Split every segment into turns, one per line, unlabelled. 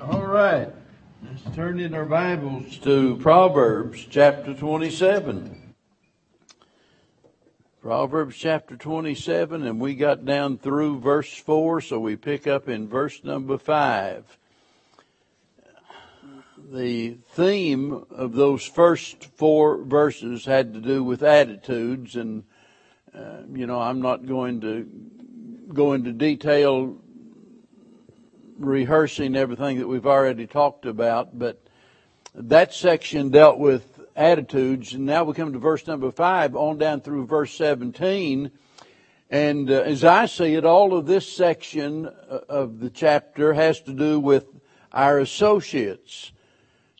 All right. Let's turn in our Bibles to Proverbs chapter 27. Proverbs chapter 27, and we got down through verse 4, so we pick up in verse number 5. The theme of those first four verses had to do with attitudes, and, uh, you know, I'm not going to go into detail rehearsing everything that we've already talked about, but that section dealt with attitudes, and now we come to verse number five, on down through verse 17. And uh, as I see it, all of this section uh, of the chapter has to do with our associates.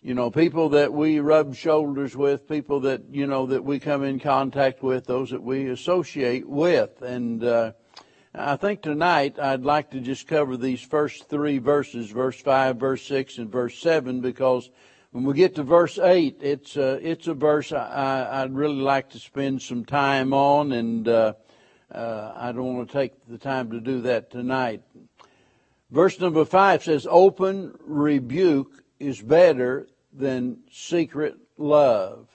You know, people that we rub shoulders with, people that, you know, that we come in contact with, those that we associate with. And, uh, I think tonight I'd like to just cover these first three verses, verse 5, verse 6, and verse 7, because when we get to verse 8, it's, uh, it's a verse I, would really like to spend some time on, and uh, uh, I don't want to take the time to do that tonight. Verse number 5 says, Open rebuke is better than secret love.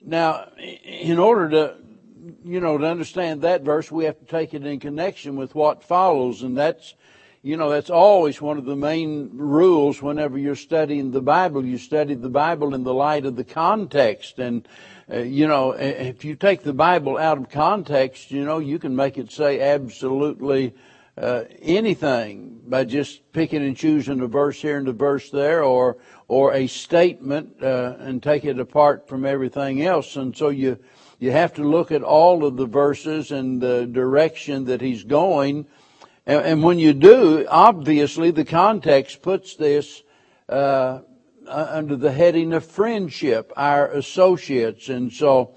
Now, in order to you know, to understand that verse, we have to take it in connection with what follows, and that's, you know, that's always one of the main rules whenever you're studying the Bible. You study the Bible in the light of the context, and uh, you know, if you take the Bible out of context, you know, you can make it say absolutely uh, anything by just picking and choosing a verse here and a verse there, or or a statement uh, and take it apart from everything else, and so you you have to look at all of the verses and the direction that he's going. And, and when you do, obviously the context puts this uh, under the heading of friendship, our associates. And so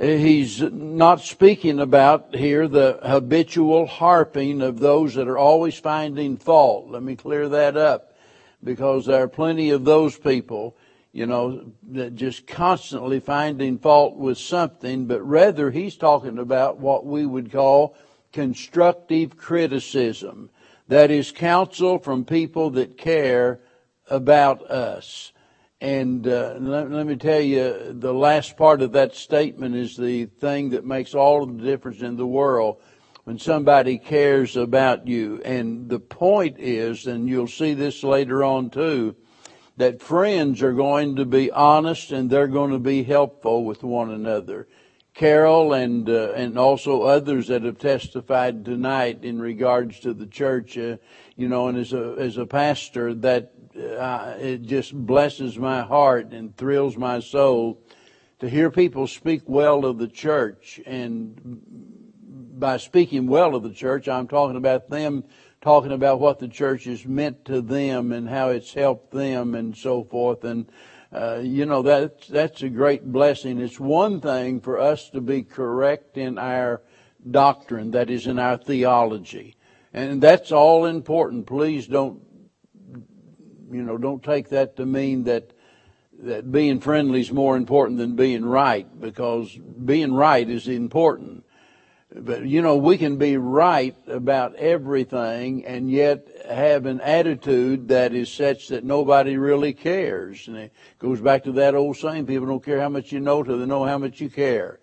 uh, he's not speaking about here the habitual harping of those that are always finding fault. Let me clear that up because there are plenty of those people you know, just constantly finding fault with something, but rather he's talking about what we would call constructive criticism. That is counsel from people that care about us. And uh, let, let, me tell you, the last part of that statement is the thing that makes all the difference in the world when somebody cares about you. And the point is, and you'll see this later on too, that friends are going to be honest and they're going to be helpful with one another. Carol and uh, and also others that have testified tonight in regards to the church, uh, you know, and as a as a pastor, that uh, it just blesses my heart and thrills my soul to hear people speak well of the church. And by speaking well of the church, I'm talking about them talking about what the church has meant to them and how it's helped them and so forth. And, uh, you know, that, that's a great blessing. It's one thing for us to be correct in our doctrine, that is in our theology. And that's all important. Please don't, you know, don't take that to mean that that being friendly is more important than being right because being right is important. But you know, we can be right about everything and yet have an attitude that is such that nobody really cares. And it goes back to that old saying, people don't care how much you know till they know how much you care.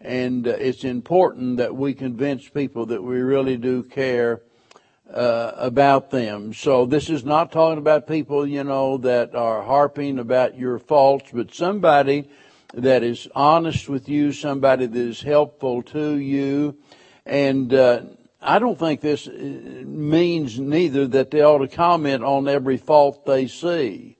And uh, it's important that we convince people that we really do care uh, about them. So this is not talking about people, you know, that are harping about your faults, but somebody that is honest with you, somebody that is helpful to you. And uh, I don't think this uh, means neither that they ought to comment on every fault they see.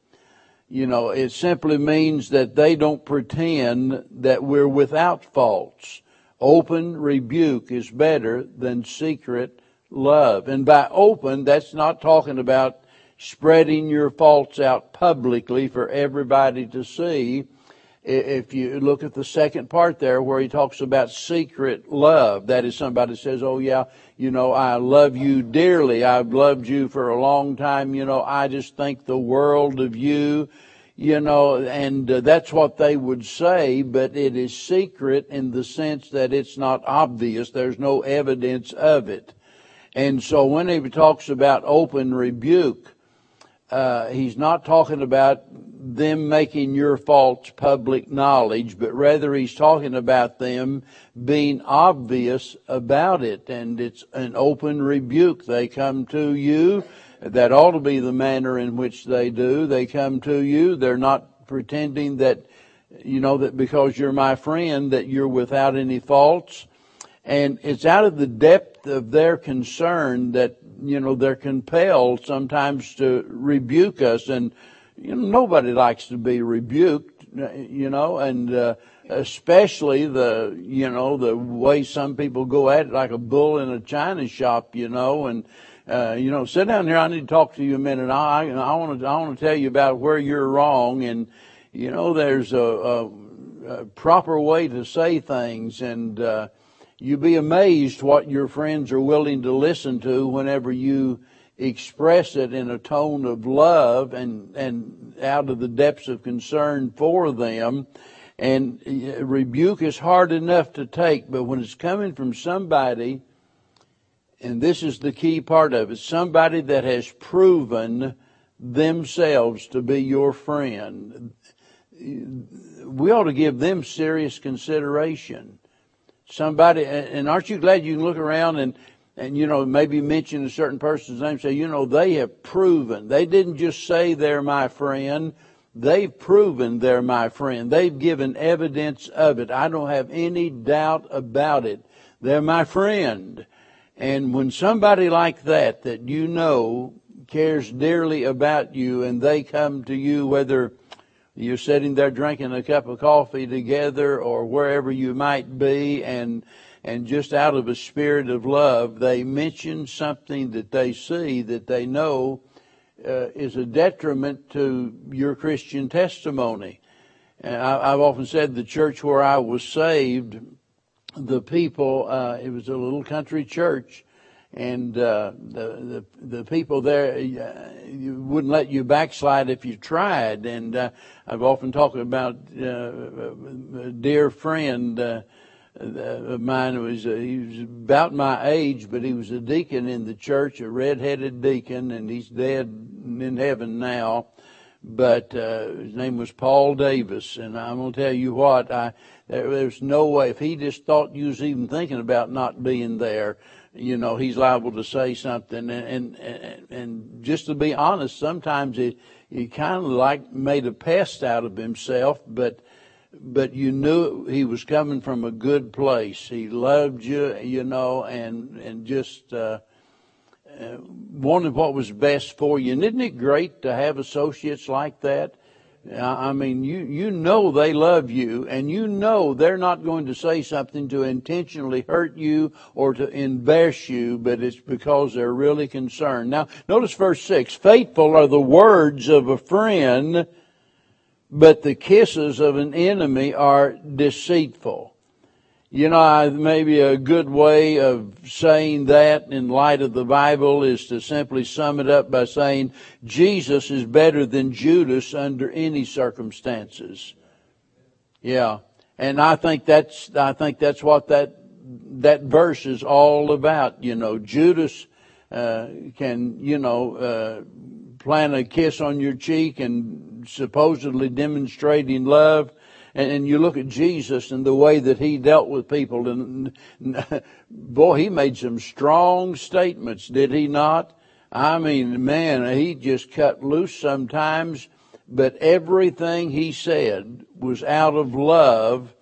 You know, it simply means that they don't pretend that we're without faults Open rebuke is better than secret love. And by open, that's not talking about spreading your faults out publicly for everybody to see. If you look at the second part there where he talks about secret love, that is somebody says, oh yeah, you know, I love you dearly. I've loved you for a long time. You know, I just think the world of you you know, and uh, that's what they would say, but it is secret in the sense that it's not obvious. There's no evidence of it. And so when he talks about open rebuke, uh, he's not talking about them making your faults public knowledge, but rather he's talking about them being obvious about it. And it's an open rebuke. They come to you that ought to be the manner in which they do. They come to you. They're not pretending that, you know, that because you're my friend that you're without any faults. And it's out of the depth of their concern that, you know, they're compelled sometimes to rebuke us. And, you know, nobody likes to be rebuked, you know, and, uh, especially the, you know, the way some people go at it like a bull in a china shop, you know, and, uh, you know, sit down here. I need to talk to you a minute. I, I want to, I want to tell you about where you're wrong. And, you know, there's a, a, a proper way to say things. And, uh, you'd be amazed what your friends are willing to listen to whenever you express it in a tone of love and, and out of the depths of concern for them. And uh, rebuke is hard enough to take, but when it's coming from somebody and this is the key part of it, somebody that has proven themselves to be your friend. We ought to give them serious consideration. Somebody, and aren't you glad you can look around and, and you know, maybe mention a certain person's name, say, you know, they have proven. They didn't just say they're my friend. They've proven they're my friend. They've given evidence of it. I don't have any doubt about it. They're my friend. And when somebody like that, that you know cares dearly about you, and they come to you, whether you're sitting there drinking a cup of coffee together or wherever you might be, and and just out of a spirit of love, they mention something that they see that they know uh, is a detriment to your Christian testimony. And I, I've often said the church where I was saved the people, uh, it was a little country church, and uh, the, the the people there uh, wouldn't let you backslide if you tried. And uh, I've often talked about uh, a dear friend uh, of mine who was he was about my age, but he was a deacon in the church, a red-headed deacon, and he's dead in heaven now. But his name was Paul Davis, and I'm gonna tell you what I there, there's no way, if he just thought you was even thinking about not being there, you know, he's liable to say something. And, and, and just to be honest, sometimes he, he kind of like made a pest out of himself, but, but you knew he was coming from a good place. He loved you, you know, and, and just, uh, uh, wanted what was best for you. And isn't it great to have associates like that? I mean, you, you know they love you and you know they're not going to say something to intentionally hurt you or to embarrass you, but it's because they're really concerned. Now, notice verse 6. Faithful are the words of a friend, but the kisses of an enemy are deceitful. You know, maybe a good way of saying that in light of the Bible is to simply sum it up by saying Jesus is better than Judas under any circumstances. Yeah. And I think that's, I think that's what that, that verse is all about. You know, Judas, uh, can, you know, uh, plant a kiss on your cheek and supposedly demonstrating love and, and you look at Jesus and the way that he dealt with people, and, and boy, he made some strong statements, did he not? I mean, man, he just cut loose sometimes, but everything he said was out of love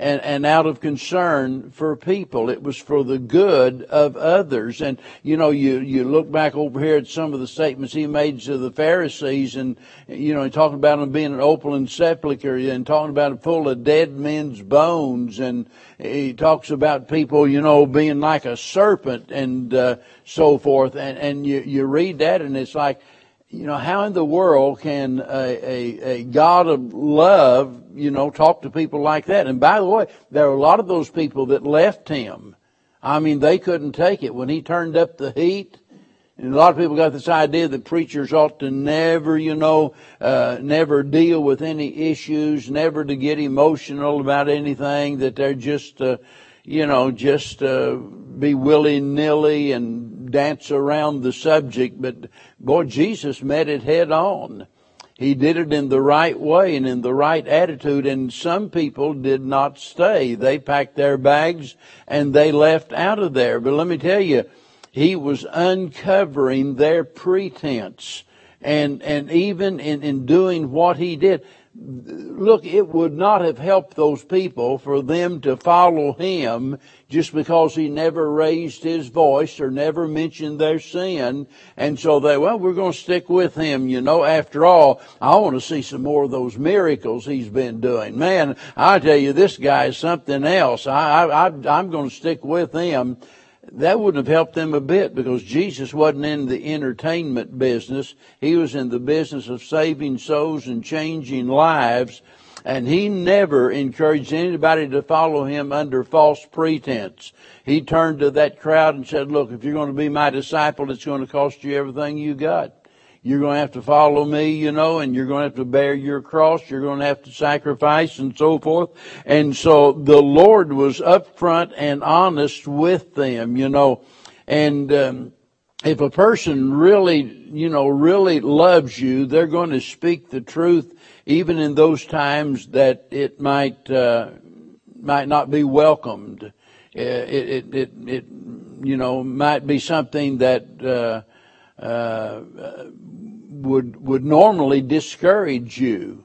and, and out of concern for people. It was for the good of others. And, you know, you, you look back over here at some of the statements he made to the Pharisees and, you know, he talking about them being an open sepulchre and talking about it full of dead men's bones. And he talks about people, you know, being like a serpent and, uh, so forth. And, and you, you read that and it's like, you know, how in the world can a, a, a, God of love, you know, talk to people like that? And by the way, there are a lot of those people that left him. I mean, they couldn't take it. When he turned up the heat, and a lot of people got this idea that preachers ought to never, you know, uh, never deal with any issues, never to get emotional about anything, that they're just, uh, you know, just uh, be willy nilly and dance around the subject. But boy, Jesus met it head on. He did it in the right way and in the right attitude, and some people did not stay. They packed their bags and they left out of there. But let me tell you, he was uncovering their pretense. And, and even in, in doing what he did, look, it would not have helped those people for them to follow him just because he never raised his voice or never mentioned their sin. And so they, well, we're going to stick with him. You know, after all, I want to see some more of those miracles he's been doing. Man, I tell you, this guy is something else. I, I, I'm going to stick with him that wouldn't have helped them a bit because Jesus wasn't in the entertainment business. He was in the business of saving souls and changing lives. And he never encouraged anybody to follow him under false pretense. He turned to that crowd and said, look, if you're going to be my disciple, it's going to cost you everything you got. You're going to have to follow me, you know, and you're going to have to bear your cross. You're going to have to sacrifice and so forth. And so the Lord was upfront and honest with them, you know, and, um, if a person really, you know, really loves you, they're going to speak the truth even in those times that it might, uh, might not be welcomed. Uh, it, it, it, it, you know, might be something that, uh, uh, would would normally discourage you.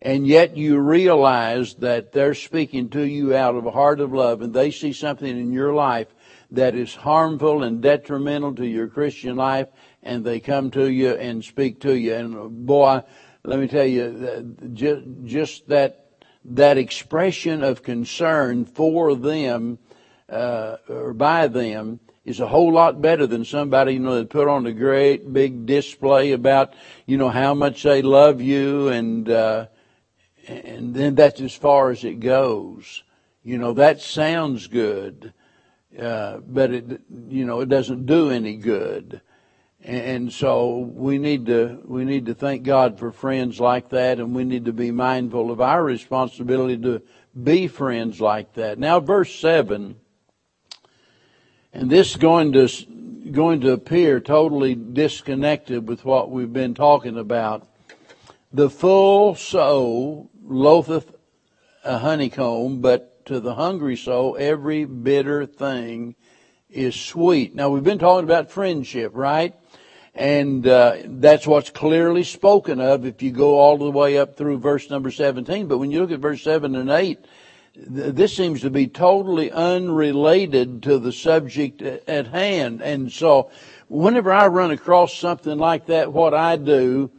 And yet you realize that they're speaking to you out of a heart of love and they see something in your life that is harmful and detrimental to your Christian life and they come to you and speak to you. And boy let me tell you just just that that expression of concern for them uh, or by them is a whole lot better than somebody, you know, that put on a great big display about, you know, how much they love you and, uh, and then that's as far as it goes. You know, that sounds good, uh, but it, you know, it doesn't do any good. And so we need to, we need to thank God for friends like that and we need to be mindful of our responsibility to be friends like that. Now verse 7, and this is going to, going to appear totally disconnected with what we've been talking about. The full soul loatheth a honeycomb, but to the hungry soul every bitter thing is sweet. Now we've been talking about friendship, right? And uh, that's what's clearly spoken of if you go all the way up through verse number 17. But when you look at verse 7 and 8, this seems to be totally unrelated to the subject at hand. And so whenever I run across something like that, what I do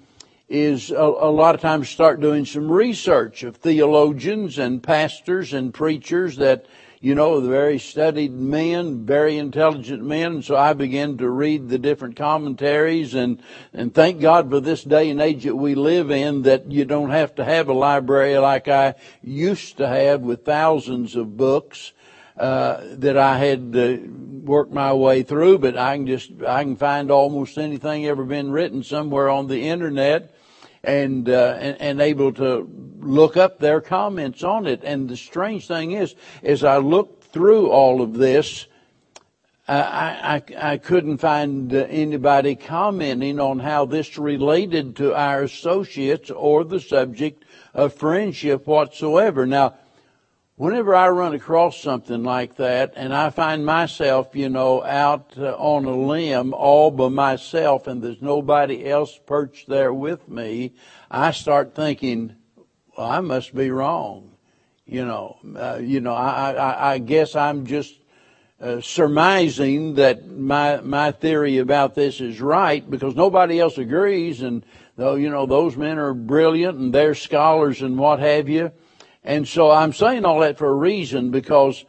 is a, a, lot of times start doing some research of theologians and pastors and preachers that you know, very studied men, very intelligent men. So I began to read the different commentaries and, and thank God for this day and age that we live in that you don't have to have a library like I used to have with thousands of books. Uh, that I had to work my way through, but I can just, I can find almost anything ever been written somewhere on the internet and, uh, and, and able to look up their comments on it. And the strange thing is, as I looked through all of this, I, I, I couldn't find anybody commenting on how this related to our associates or the subject of friendship whatsoever. Now, whenever I run across something like that and I find myself, you know, out uh, on a limb all by myself and there's nobody else perched there with me, I start thinking, well, I must be wrong. You know, uh, you know, I, I, I guess I'm just uh, surmising that my my theory about this is right because nobody else agrees, and though you know those men are brilliant and they're scholars and what have you, and so I'm saying all that for a reason because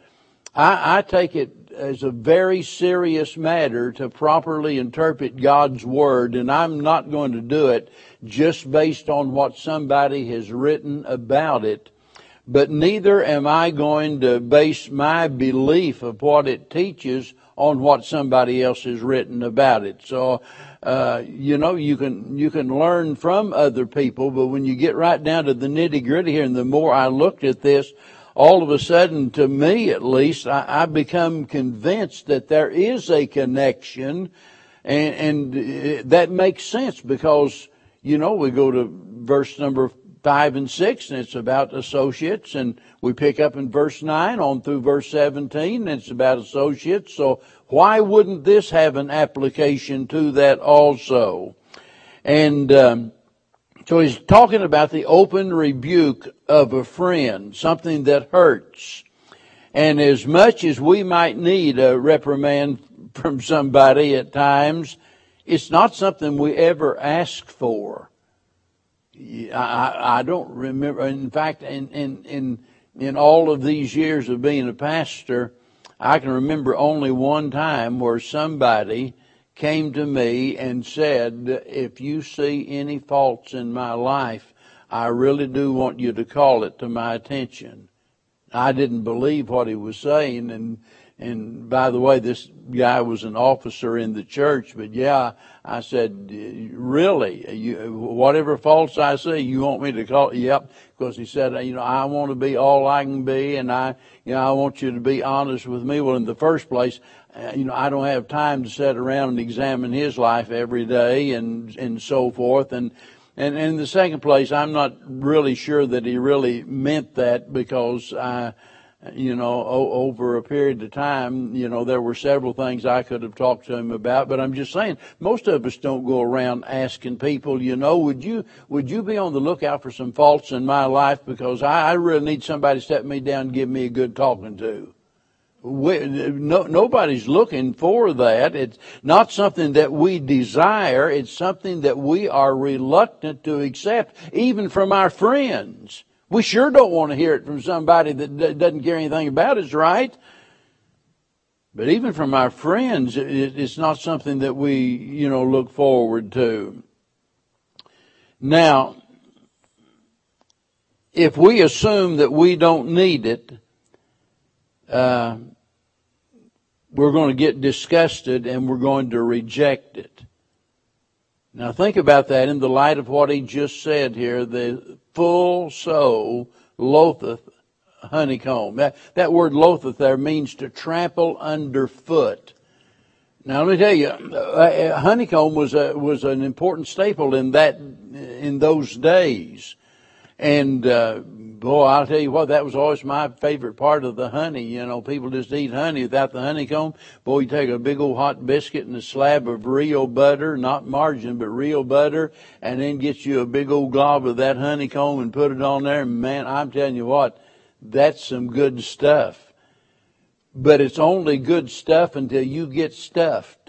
I, I take it as a very serious matter to properly interpret God's Word, and I'm not going to do it just based on what somebody has written about it. But neither am I going to base my belief of what it teaches on what somebody else has written about it. So, uh, you know, you can you can learn from other people, but when you get right down to the nitty gritty here, and the more I looked at this, all of a sudden, to me at least, I, I become convinced that there is a connection, and, and uh, that makes sense because you know we go to verse number five and six, and it's about associates, and we pick up in verse nine on through verse seventeen, and it's about associates. So why wouldn't this have an application to that also? And um, so he's talking about the open rebuke of a friend, something that hurts. And as much as we might need a reprimand from somebody at times, it's not something we ever ask for. I, I don't remember. In fact, in, in, in, in all of these years of being a pastor, I can remember only one time where somebody came to me and said, if you see any faults in my life, I really do want you to call it to my attention. I didn't believe what he was saying and and by the way, this guy was an officer in the church, but yeah, I said, really, you, whatever faults I see, you want me to call? Yep, because he said, you know, I want to be all I can be, and I, you know, I want you to be honest with me. Well, in the first place, uh, you know, I don't have time to sit around and examine his life every day and and so forth, and. And, and in the second place, I'm not really sure that he really meant that because I, you know, over a period of time, you know, there were several things I could have talked to him about, but I'm just saying, most of us don't go around asking people, you know, would you, would you be on the lookout for some faults in my life because I, I really need somebody to step me down and give me a good talking to. We, no, nobody's looking for that. It's not something that we desire. It's something that we are reluctant to accept, even from our friends. We sure don't want to hear it from somebody that doesn't care anything about us, right? But even from our friends, it's not something that we, you know, look forward to. Now, if we assume that we don't need it, uh, we're going to get disgusted and we're going to reject it. Now think about that in the light of what he just said here. The full soul loatheth honeycomb. That, that word loatheth there means to trample underfoot. Now let me tell you, uh, honeycomb was a, was an important staple in that in those days, and uh, boy, I'll tell you what, that was always my favorite part of the honey. You know, people just eat honey without the honeycomb. Boy, you take a big old hot biscuit and a slab of real butter, not margarine, but real butter, and then get you a big old glob of that honeycomb and put it on there. Man, I'm telling you what, that's some good stuff. But it's only good stuff until you get stuffed.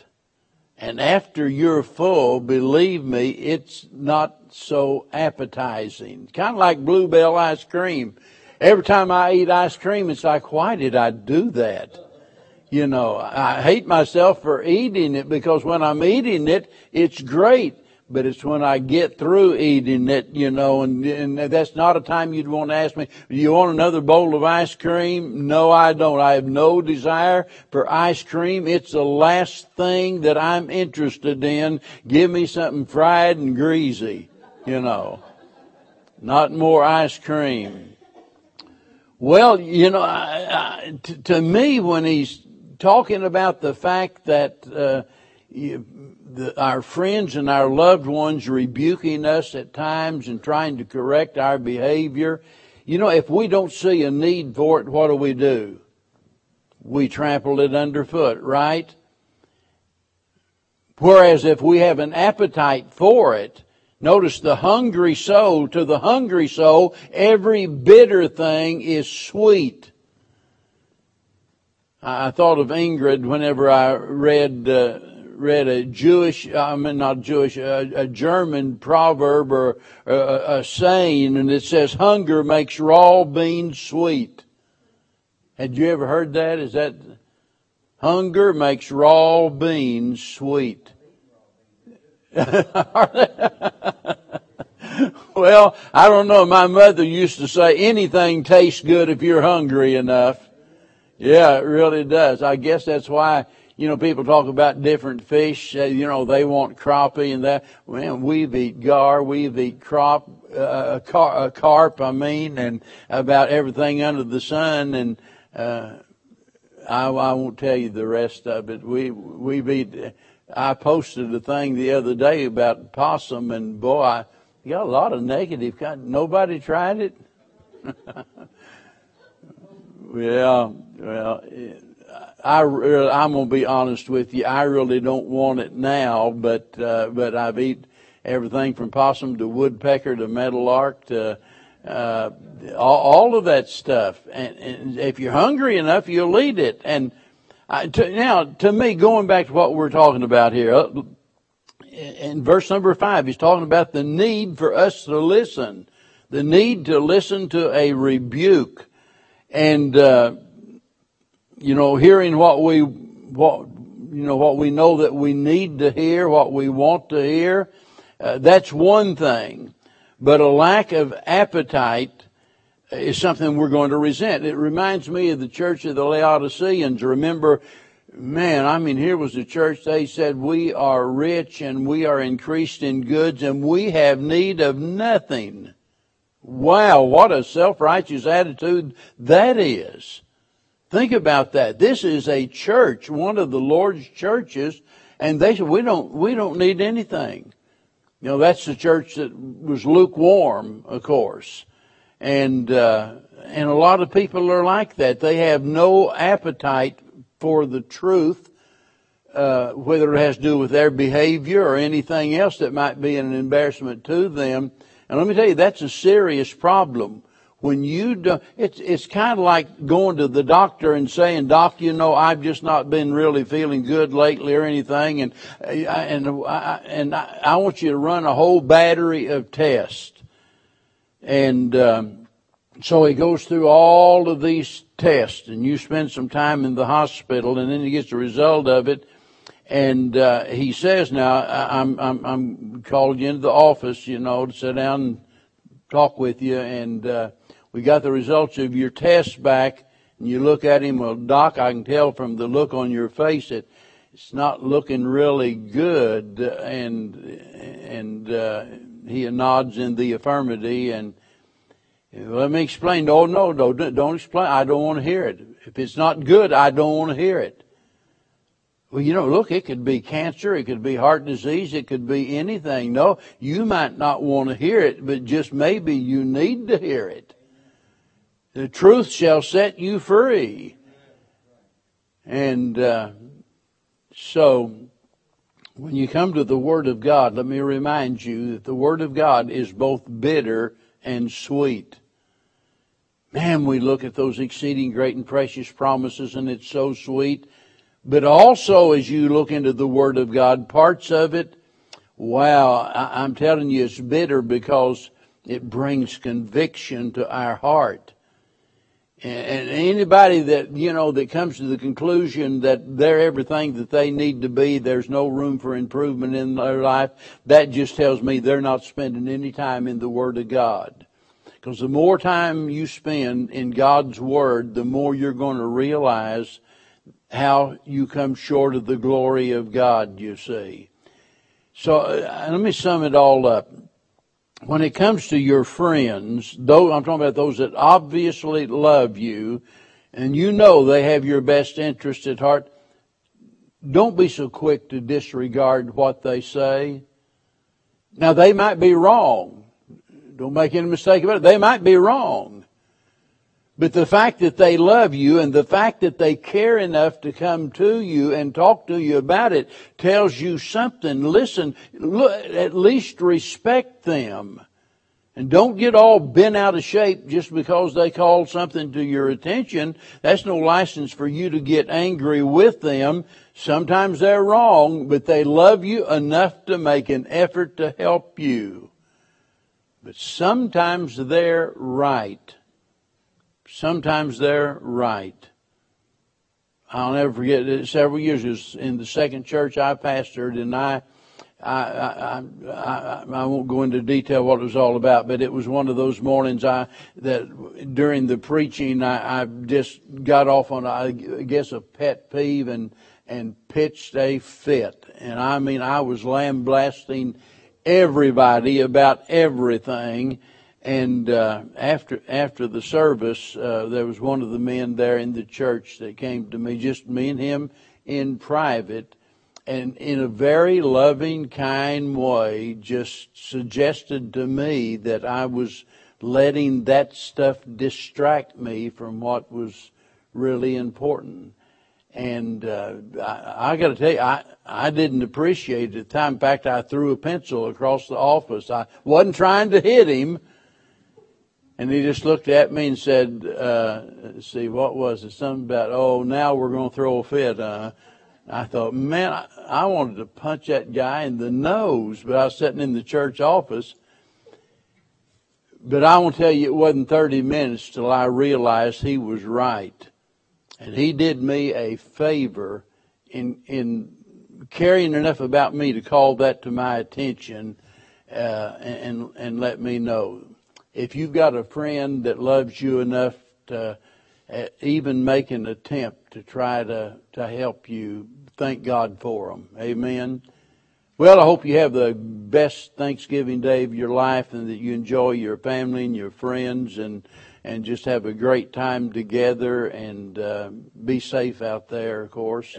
And after you're full, believe me, it's not so appetizing. Kind of like bluebell ice cream. Every time I eat ice cream, it's like, why did I do that? You know, I hate myself for eating it because when I'm eating it, it's great but it's when I get through eating it, you know, and, and that's not a time you'd want to ask me, you want another bowl of ice cream? No, I don't. I have no desire for ice cream. It's the last thing that I'm interested in. Give me something fried and greasy, you know. Not more ice cream. Well, you know, I, I, t- to me, when he's talking about the fact that uh, our friends and our loved ones rebuking us at times and trying to correct our behavior. You know, if we don't see a need for it, what do we do? We trample it underfoot, right? Whereas if we have an appetite for it, Notice the hungry soul, to the hungry soul, every bitter thing is sweet. I thought of Ingrid whenever I read uh, read a Jewish, uh, I mean not Jewish, a, a German proverb or a, a saying, and it says, "Hunger makes raw beans sweet." Had you ever heard that? Is that hunger makes raw beans sweet? well, I don't know. My mother used to say anything tastes good if you're hungry enough. Yeah, it really does. I guess that's why, you know, people talk about different fish. Uh, you know, they want crappie and that. Man, we've eat gar, we've eat crop, uh, car, uh, carp, I mean, and about everything under the sun. And, uh, I, I won't tell you the rest of it. We, we've eat, I posted a thing the other day about possum and boy, I got a lot of negative. Nobody tried it. Yeah, well, I, I'm to be honest with you. I really don't want it now, but uh, but I've eaten everything from possum to woodpecker to meadowlark to uh, all, all, of that stuff. And, and, if you're hungry enough, you'll eat it. And I, to, now, to me, going back to what we're talking about here, uh, in verse number five, he's talking about the need for us to listen, the need to listen to a rebuke and uh, you know, hearing what we what you know what we know that we need to hear, what we want to hear, uh, that's one thing. But a lack of appetite is something we're going to resent. It reminds me of the church of the Laodiceans. Remember, man, I mean, here was a church, they said, we are rich and we are increased in goods and we have need of nothing. Wow, what a self-righteous attitude that is. Think about that. This is a church, one of the Lord's churches, and they said, we don't, we don't need anything. You know, that's the church that was lukewarm, of course. And, uh, and a lot of people are like that. They have no appetite for the truth, uh, whether it has to do with their behavior or anything else that might be an embarrassment to them. And let me tell you, that's a serious problem. When you do, it's, it's kind of like going to the doctor and saying, doc, you know, I've just not been really feeling good lately or anything. And, and, and I want you to run a whole battery of tests. And, um, so he goes through all of these tests and you spend some time in the hospital and then he gets the result of it and uh, he says, "Now I'm I'm I'm called you into the office, you know, to sit down and talk with you, and uh, we got the results of your test back." And you look at him, well, Doc, I can tell from the look on your face that it's not looking really good, and and uh, he nods in the affirmative, and let me explain. Oh no, no, don't explain. I don't want to hear it. If it's not good, I don't want to hear it. Well, you know, look, it could be cancer, it could be heart disease, it could be anything. No, you might not want to hear it, but just maybe you need to hear it. The truth shall set you free. And uh, so, when you come to the Word of God, let me remind you that the Word of God is both bitter and sweet. Man, we look at those exceeding great and precious promises, and it's so sweet. But also, as you look into the Word of God, parts of it, wow, I'm telling you, it's bitter because it brings conviction to our heart. And anybody that, you know, that comes to the conclusion that they're everything that they need to be, there's no room for improvement in their life, that just tells me they're not spending any time in the Word of God. Because the more time you spend in God's Word, the more you're going to realize how you come short of the glory of God, you see. So uh, let me sum it all up. When it comes to your friends, though I'm talking about those that obviously love you, and you know they have your best interest at heart, don't be so quick to disregard what they say. Now they might be wrong. Don't make any mistake about it. They might be wrong. But the fact that they love you and the fact that they care enough to come to you and talk to you about it tells you something. Listen, look, at least respect them. And don't get all bent out of shape just because they called something to your attention. That's no license for you to get angry with them. Sometimes they're wrong, but they love you enough to make an effort to help you. But sometimes they're right. Sometimes they're right. I'll never forget it. Several years in the second church I pastored, and I, I, I, I, I won't go into detail what it was all about, but it was one of those mornings I that during the preaching I, I just got off on I guess a pet peeve and and pitched a fit, and I mean I was lambasting everybody about everything and uh, after after the service, uh, there was one of the men there in the church that came to me, just me and him in private, and in a very loving, kind way, just suggested to me that I was letting that stuff distract me from what was really important. And uh, I, I got to tell you, I, I didn't appreciate it at the time. In fact, I threw a pencil across the office. I wasn't trying to hit him. And he just looked at me and said, uh, see, what was it? Something about, oh, now we're going to throw a fit. Uh, I thought, man, I, I wanted to punch that guy in the nose, but I was sitting in the church office. But I will tell you, it wasn't 30 minutes till I realized he was right. And he did me a favor in, in caring enough about me to call that to my attention, uh, and, and let me know if you've got a friend that loves you enough to uh, even make an attempt to try to, to help you, thank God for them. Amen. Well, I hope you have the best Thanksgiving day of your life and that you enjoy your family and your friends and, and just have a great time together and uh, be safe out there, of course.